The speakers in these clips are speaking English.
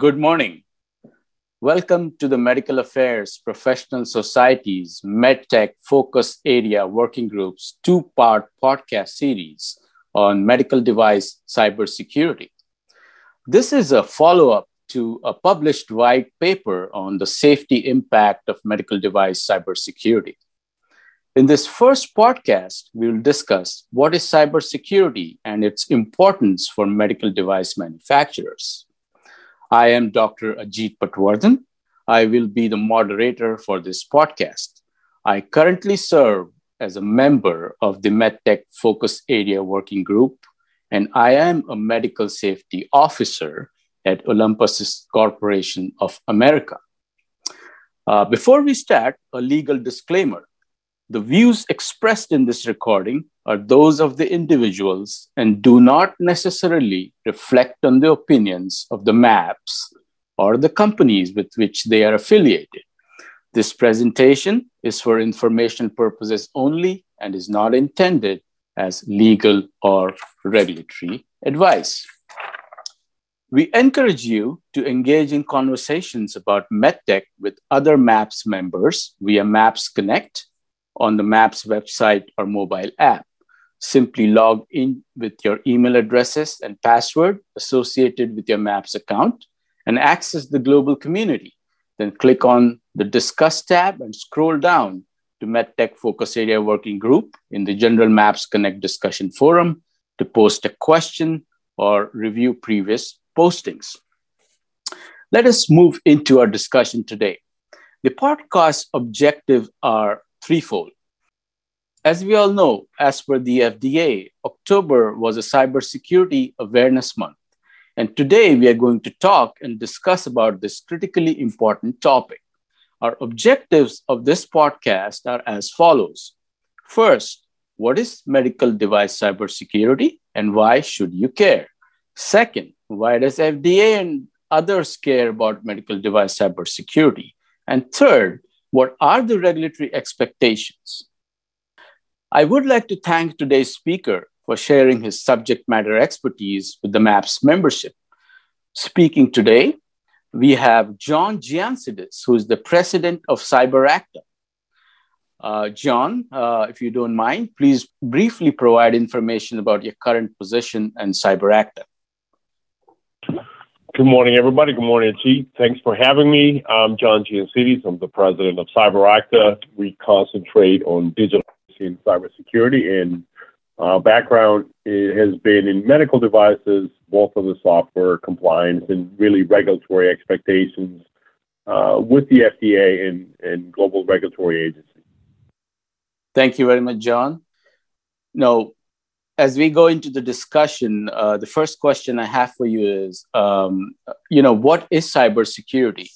Good morning. Welcome to the Medical Affairs Professional Society's MedTech Focus Area Working Group's two part podcast series on medical device cybersecurity. This is a follow up to a published white paper on the safety impact of medical device cybersecurity. In this first podcast, we will discuss what is cybersecurity and its importance for medical device manufacturers. I am Dr. Ajit Patwardhan. I will be the moderator for this podcast. I currently serve as a member of the MedTech Focus Area Working Group, and I am a medical safety officer at Olympus Corporation of America. Uh, before we start, a legal disclaimer. The views expressed in this recording are those of the individuals and do not necessarily reflect on the opinions of the MAPS or the companies with which they are affiliated. This presentation is for information purposes only and is not intended as legal or regulatory advice. We encourage you to engage in conversations about MedTech with other MAPS members via MAPS Connect on the MAPS website or mobile app. Simply log in with your email addresses and password associated with your MAPS account and access the global community. Then click on the Discuss tab and scroll down to MedTech Focus Area Working Group in the General Maps Connect discussion forum to post a question or review previous postings. Let us move into our discussion today. The podcast objectives are threefold. As we all know, as per the FDA, October was a cybersecurity awareness month. And today we are going to talk and discuss about this critically important topic. Our objectives of this podcast are as follows. First, what is medical device cybersecurity and why should you care? Second, why does FDA and others care about medical device cybersecurity? And third, what are the regulatory expectations? I would like to thank today's speaker for sharing his subject matter expertise with the MAPS membership. Speaking today, we have John Giantsidis, who is the president of CyberActa. Uh, John, uh, if you don't mind, please briefly provide information about your current position and CyberActa. Good morning, everybody. Good morning, Chief. Thanks for having me. I'm John Giantsidis. I'm the president of CyberActa. We concentrate on digital and cybersecurity, and uh, background has been in medical devices, both of the software compliance and really regulatory expectations uh, with the FDA and, and global regulatory agencies. Thank you very much, John. Now, as we go into the discussion, uh, the first question I have for you is, um, you know, what is cybersecurity?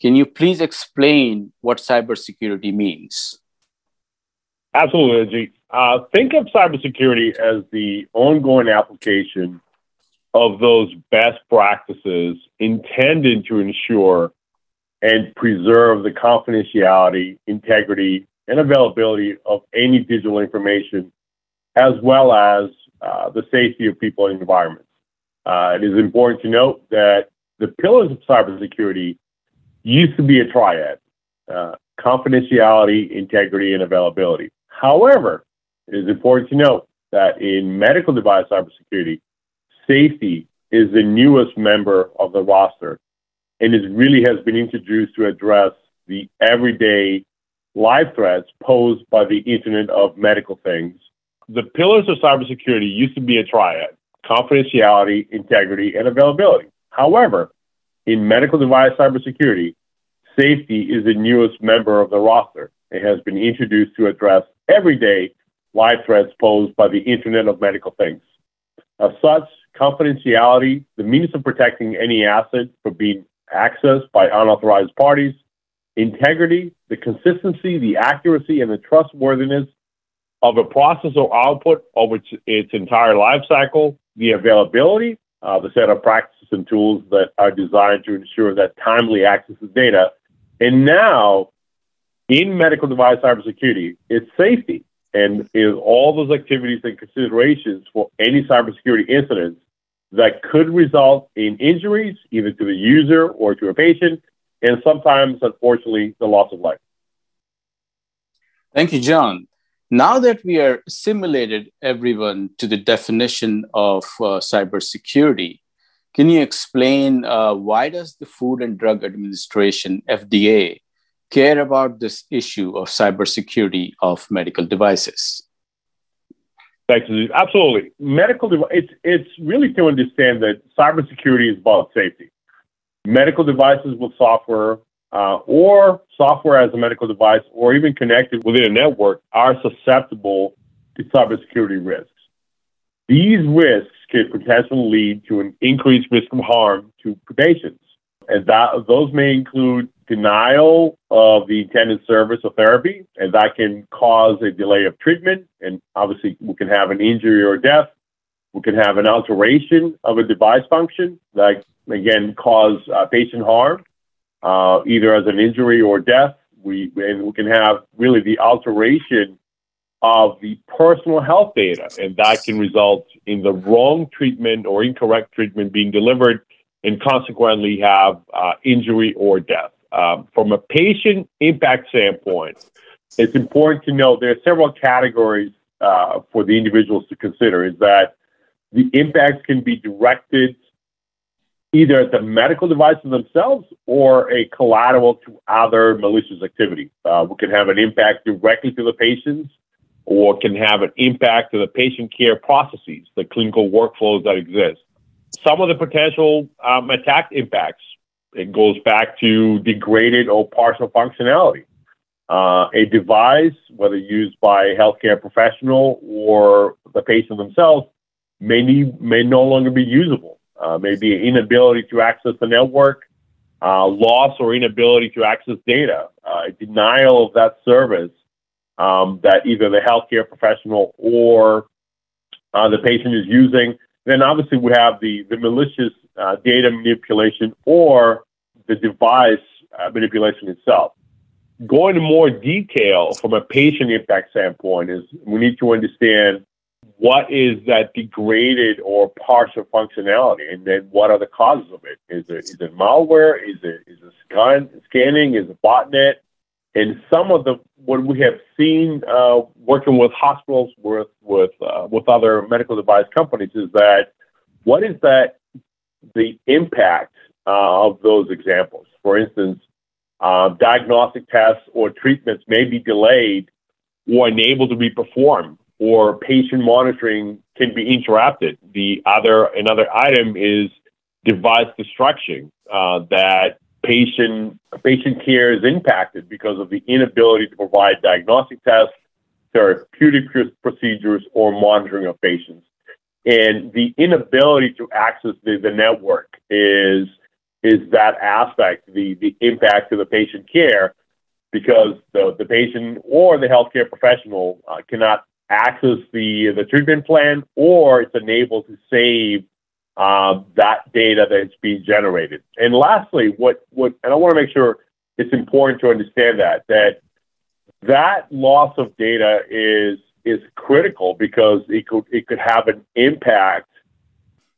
Can you please explain what cybersecurity means? Absolutely, uh, think of cybersecurity as the ongoing application of those best practices intended to ensure and preserve the confidentiality, integrity, and availability of any digital information as well as uh, the safety of people and environments. Uh, it is important to note that the pillars of cybersecurity used to be a triad uh, confidentiality, integrity, and availability. However, it is important to note that in medical device cybersecurity, safety is the newest member of the roster and it really has been introduced to address the everyday life threats posed by the Internet of Medical Things the pillars of cybersecurity used to be a triad confidentiality, integrity, and availability. However, in medical device cybersecurity, safety is the newest member of the roster. It has been introduced to address everyday live threats posed by the Internet of Medical Things. As such, confidentiality, the means of protecting any asset from being accessed by unauthorized parties, integrity, the consistency, the accuracy, and the trustworthiness of a process or output over its, its entire life cycle, the availability, uh, the set of practices and tools that are designed to ensure that timely access to data. And now, in medical device cybersecurity, it's safety. And in all those activities and considerations for any cybersecurity incidents that could result in injuries either to the user or to a patient, and sometimes, unfortunately, the loss of life. Thank you, John. Now that we are assimilated everyone to the definition of uh, cybersecurity, can you explain uh, why does the Food and Drug Administration (FDA) care about this issue of cybersecurity of medical devices? Thanks, Absolutely. Medical device, it's, it's really to understand that cybersecurity is about safety. Medical devices with software uh, or software as a medical device or even connected within a network are susceptible to cybersecurity risks. These risks can potentially lead to an increased risk of harm to patients. And that, those may include denial of the intended service or therapy, and that can cause a delay of treatment. And obviously, we can have an injury or death. We can have an alteration of a device function that, again, cause uh, patient harm, uh, either as an injury or death. We, and we can have really the alteration of the personal health data, and that can result in the wrong treatment or incorrect treatment being delivered and consequently have uh, injury or death. Um, from a patient impact standpoint, it's important to know there are several categories uh, for the individuals to consider. Is that the impacts can be directed either at the medical devices themselves or a collateral to other malicious activity. Uh, we can have an impact directly to the patients or can have an impact to the patient care processes, the clinical workflows that exist. Some of the potential um, attack impacts it goes back to degraded or partial functionality. Uh, a device, whether used by a healthcare professional or the patient themselves, may, need, may no longer be usable. Uh, maybe an inability to access the network, uh, loss or inability to access data, uh, denial of that service um, that either the healthcare professional or uh, the patient is using. Then obviously we have the, the malicious uh, data manipulation or the device uh, manipulation itself. Going into more detail from a patient impact standpoint is we need to understand what is that degraded or partial functionality, and then what are the causes of it? Is it is it malware? Is it is it scan, scanning? Is it botnet? And some of the what we have seen uh, working with hospitals with with uh, with other medical device companies is that what is that the impact uh, of those examples. For instance, uh, diagnostic tests or treatments may be delayed or unable to be performed, or patient monitoring can be interrupted. The other another item is device destruction uh, that patient patient care is impacted because of the inability to provide diagnostic tests, therapeutic procedures, or monitoring of patients. And the inability to access the, the network is is that aspect, the, the impact to the patient care, because the, the patient or the healthcare professional uh, cannot access the, the treatment plan or it's unable to save uh, that data that's being generated. And lastly, what, what, and I want to make sure it's important to understand that, that that loss of data is is critical because it could it could have an impact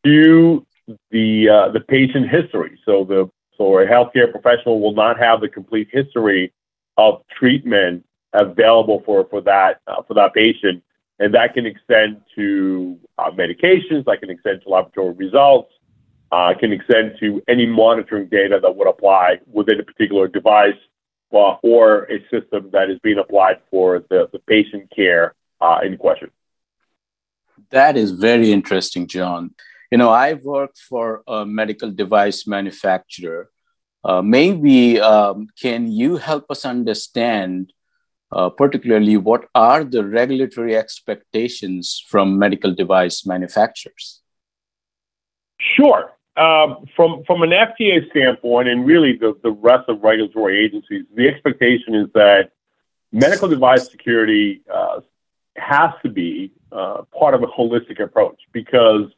to the uh, the patient history. So the so a healthcare professional will not have the complete history of treatment available for for that uh, for that patient, and that can extend to uh, medications, that can extend to laboratory results, uh, can extend to any monitoring data that would apply within a particular device uh, or a system that is being applied for the, the patient care in question. That is very interesting, John. You know, I work for a medical device manufacturer. Uh, maybe um, can you help us understand, uh, particularly, what are the regulatory expectations from medical device manufacturers? Sure. Um, from from an FDA standpoint, and really the, the rest of regulatory agencies, the expectation is that medical device security uh, has to be uh, part of a holistic approach because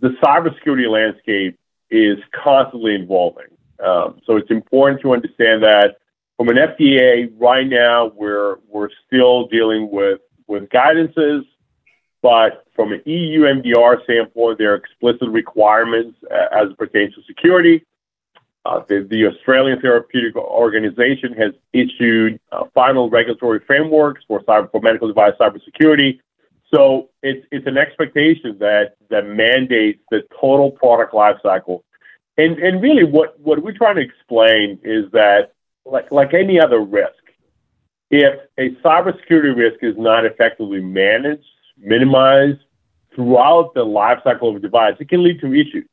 the cybersecurity landscape is constantly evolving. Um, so it's important to understand that from an FDA right now, we're we're still dealing with with guidances but from an EU MDR standpoint, there are explicit requirements as pertains to security. Uh, the, the, Australian Therapeutic Organization has issued uh, final regulatory frameworks for cyber for medical device cybersecurity. So it's it's an expectation that that mandates the total product lifecycle. And and really what, what we're trying to explain is that like like any other risk, if a cybersecurity risk is not effectively managed, minimized throughout the lifecycle of a device, it can lead to issues.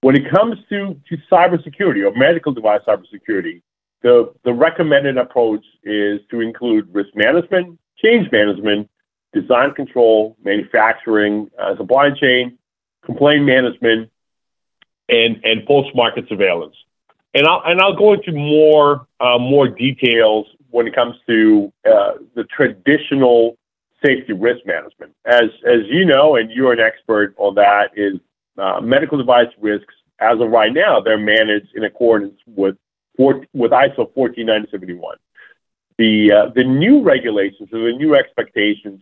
When it comes to, to cybersecurity or medical device cybersecurity, the, the recommended approach is to include risk management, change management, design control, manufacturing, uh, supply chain, complaint management, and, and post-market surveillance. And I'll, and I'll go into more, uh, more details when it comes to uh, the traditional safety risk management. As, as you know, and you're an expert on that, is uh, medical device risks, as of right now, they're managed in accordance with, with ISO 14971. The, uh, the new regulations or the new expectations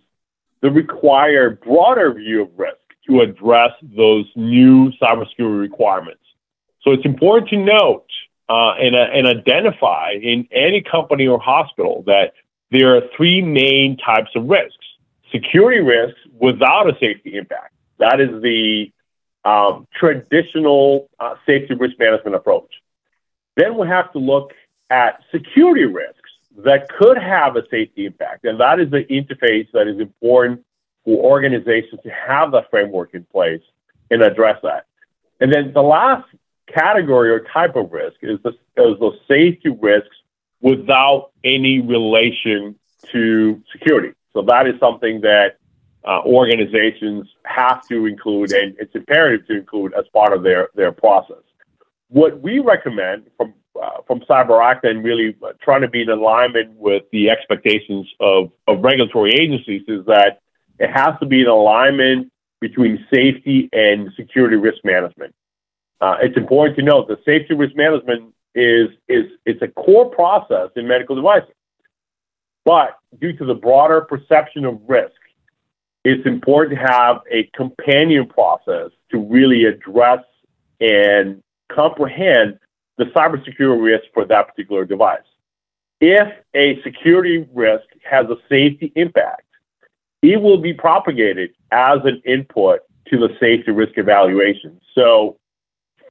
that require broader view of risk to address those new cybersecurity requirements. So it's important to note uh, and, uh, and identify in any company or hospital that there are three main types of risks security risks without a safety impact. That is the um, traditional uh, safety risk management approach. Then we have to look at security risks that could have a safety impact, and that is the interface that is important for organizations to have that framework in place and address that. And then the last category or type of risk is the, is the safety risks without any relation to security. So that is something that uh, organizations have to include, and it's imperative to include as part of their, their process. What we recommend from uh, from CyberActa and really trying to be in alignment with the expectations of, of regulatory agencies is that it has to be in alignment between safety and security risk management. Uh, it's important to note that safety risk management is is it's a core process in medical devices, but due to the broader perception of risk it's important to have a companion process to really address and comprehend the cybersecurity risk for that particular device. If a security risk has a safety impact, it will be propagated as an input to the safety risk evaluation. So,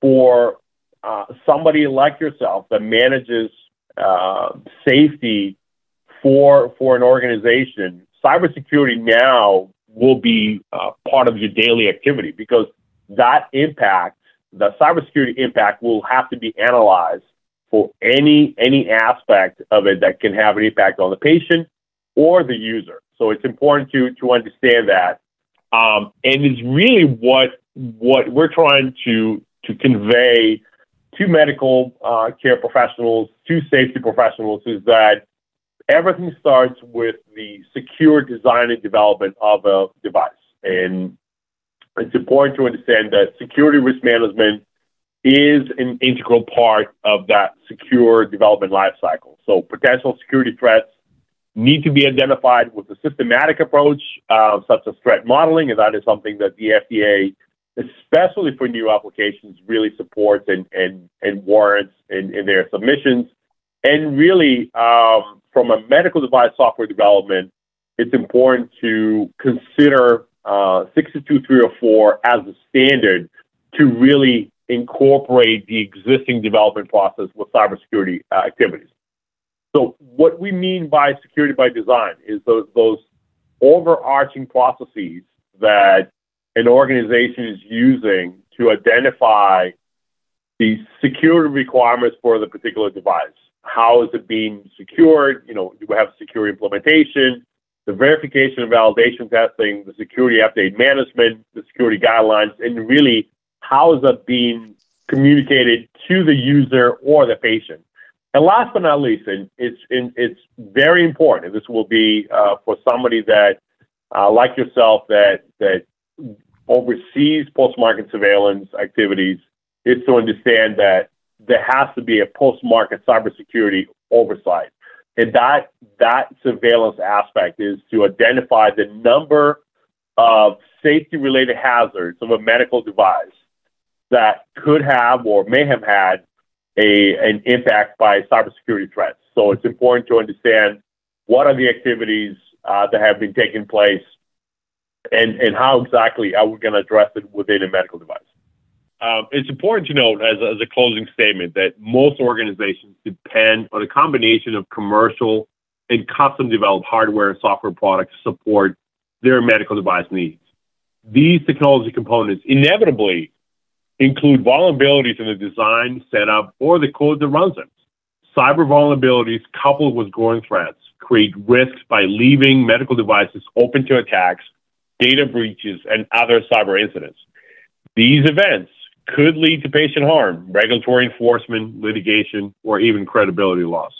for uh, somebody like yourself that manages uh, safety for for an organization, cybersecurity now will be uh, part of your daily activity because that impact, the cybersecurity impact, will have to be analyzed for any any aspect of it that can have an impact on the patient or the user. So it's important to to understand that, um, and it's really what what we're trying to to convey to medical uh, care professionals, to safety professionals, is that everything starts with the secure design and development of a device. And it's important to understand that security risk management is an integral part of that secure development lifecycle. So potential security threats need to be identified with a systematic approach, uh, such as threat modeling, and that is something that the FDA, especially for new applications, really supports and and, and warrants in, in their submissions. And really, um, from a medical device software development, it's important to consider uh, 62304 as a standard to really incorporate the existing development process with cybersecurity uh, activities. So, what we mean by security by design is those, those overarching processes that an organization is using to identify the security requirements for the particular device how is it being secured? You know, do we have secure implementation? The verification and validation testing, the security update management, the security guidelines, and really how is that being communicated to the user or the patient? And last but not least, and it's it's very important. And this will be uh, for somebody that, uh, like yourself, that that oversees post-market surveillance activities, is to understand that there has to be a post-market cybersecurity oversight. And that that surveillance aspect is to identify the number of safety related hazards of a medical device that could have or may have had a, an impact by cybersecurity threats. So it's important to understand what are the activities uh, that have been taking place and, and how exactly are we going to address it within a medical device. Um, it's important to note as as a closing statement that most organizations depend on a combination of commercial and custom developed hardware and software products to support their medical device needs. These technology components inevitably include vulnerabilities in the design, setup, or the code that runs them. Cyber vulnerabilities coupled with growing threats create risks by leaving medical devices open to attacks, data breaches, and other cyber incidents. These events could lead to patient harm, regulatory enforcement, litigation, or even credibility loss.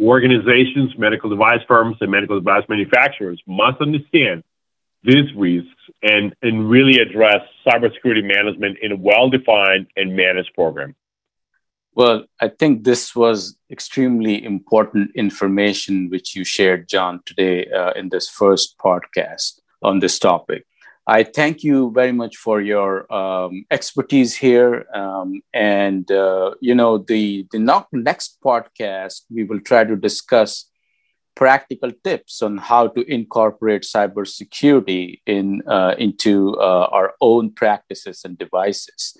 Organizations, medical device firms, and medical device manufacturers must understand these risks and, and really address cybersecurity management in a well defined and managed program? Well, I think this was extremely important information which you shared, John, today uh, in this first podcast on this topic. I thank you very much for your um, expertise here. Um, and, uh, you know, the, the next podcast, we will try to discuss practical tips on how to incorporate cybersecurity in, uh, into uh, our own practices and devices.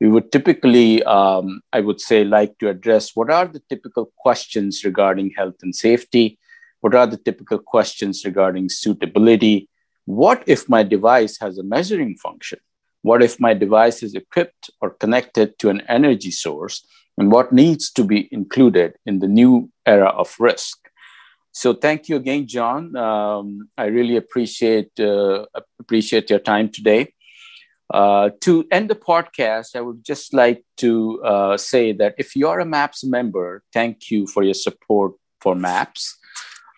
We would typically, um, I would say, like to address what are the typical questions regarding health and safety? What are the typical questions regarding suitability? What if my device has a measuring function? What if my device is equipped or connected to an energy source? And what needs to be included in the new era of risk? So thank you again, John. Um, I really appreciate uh, appreciate your time today. Uh, to end the podcast, I would just like to uh, say that if you're a MAPS member, thank you for your support for MAPS.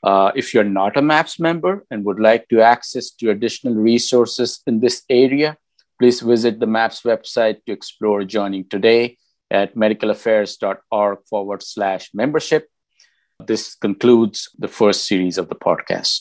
Uh, if you're not a MAPS member and would like to access to additional resources in this area, please visit the MAPS website to explore joining today at medicalaffairs.org forward slash membership. This concludes the first series of the podcast.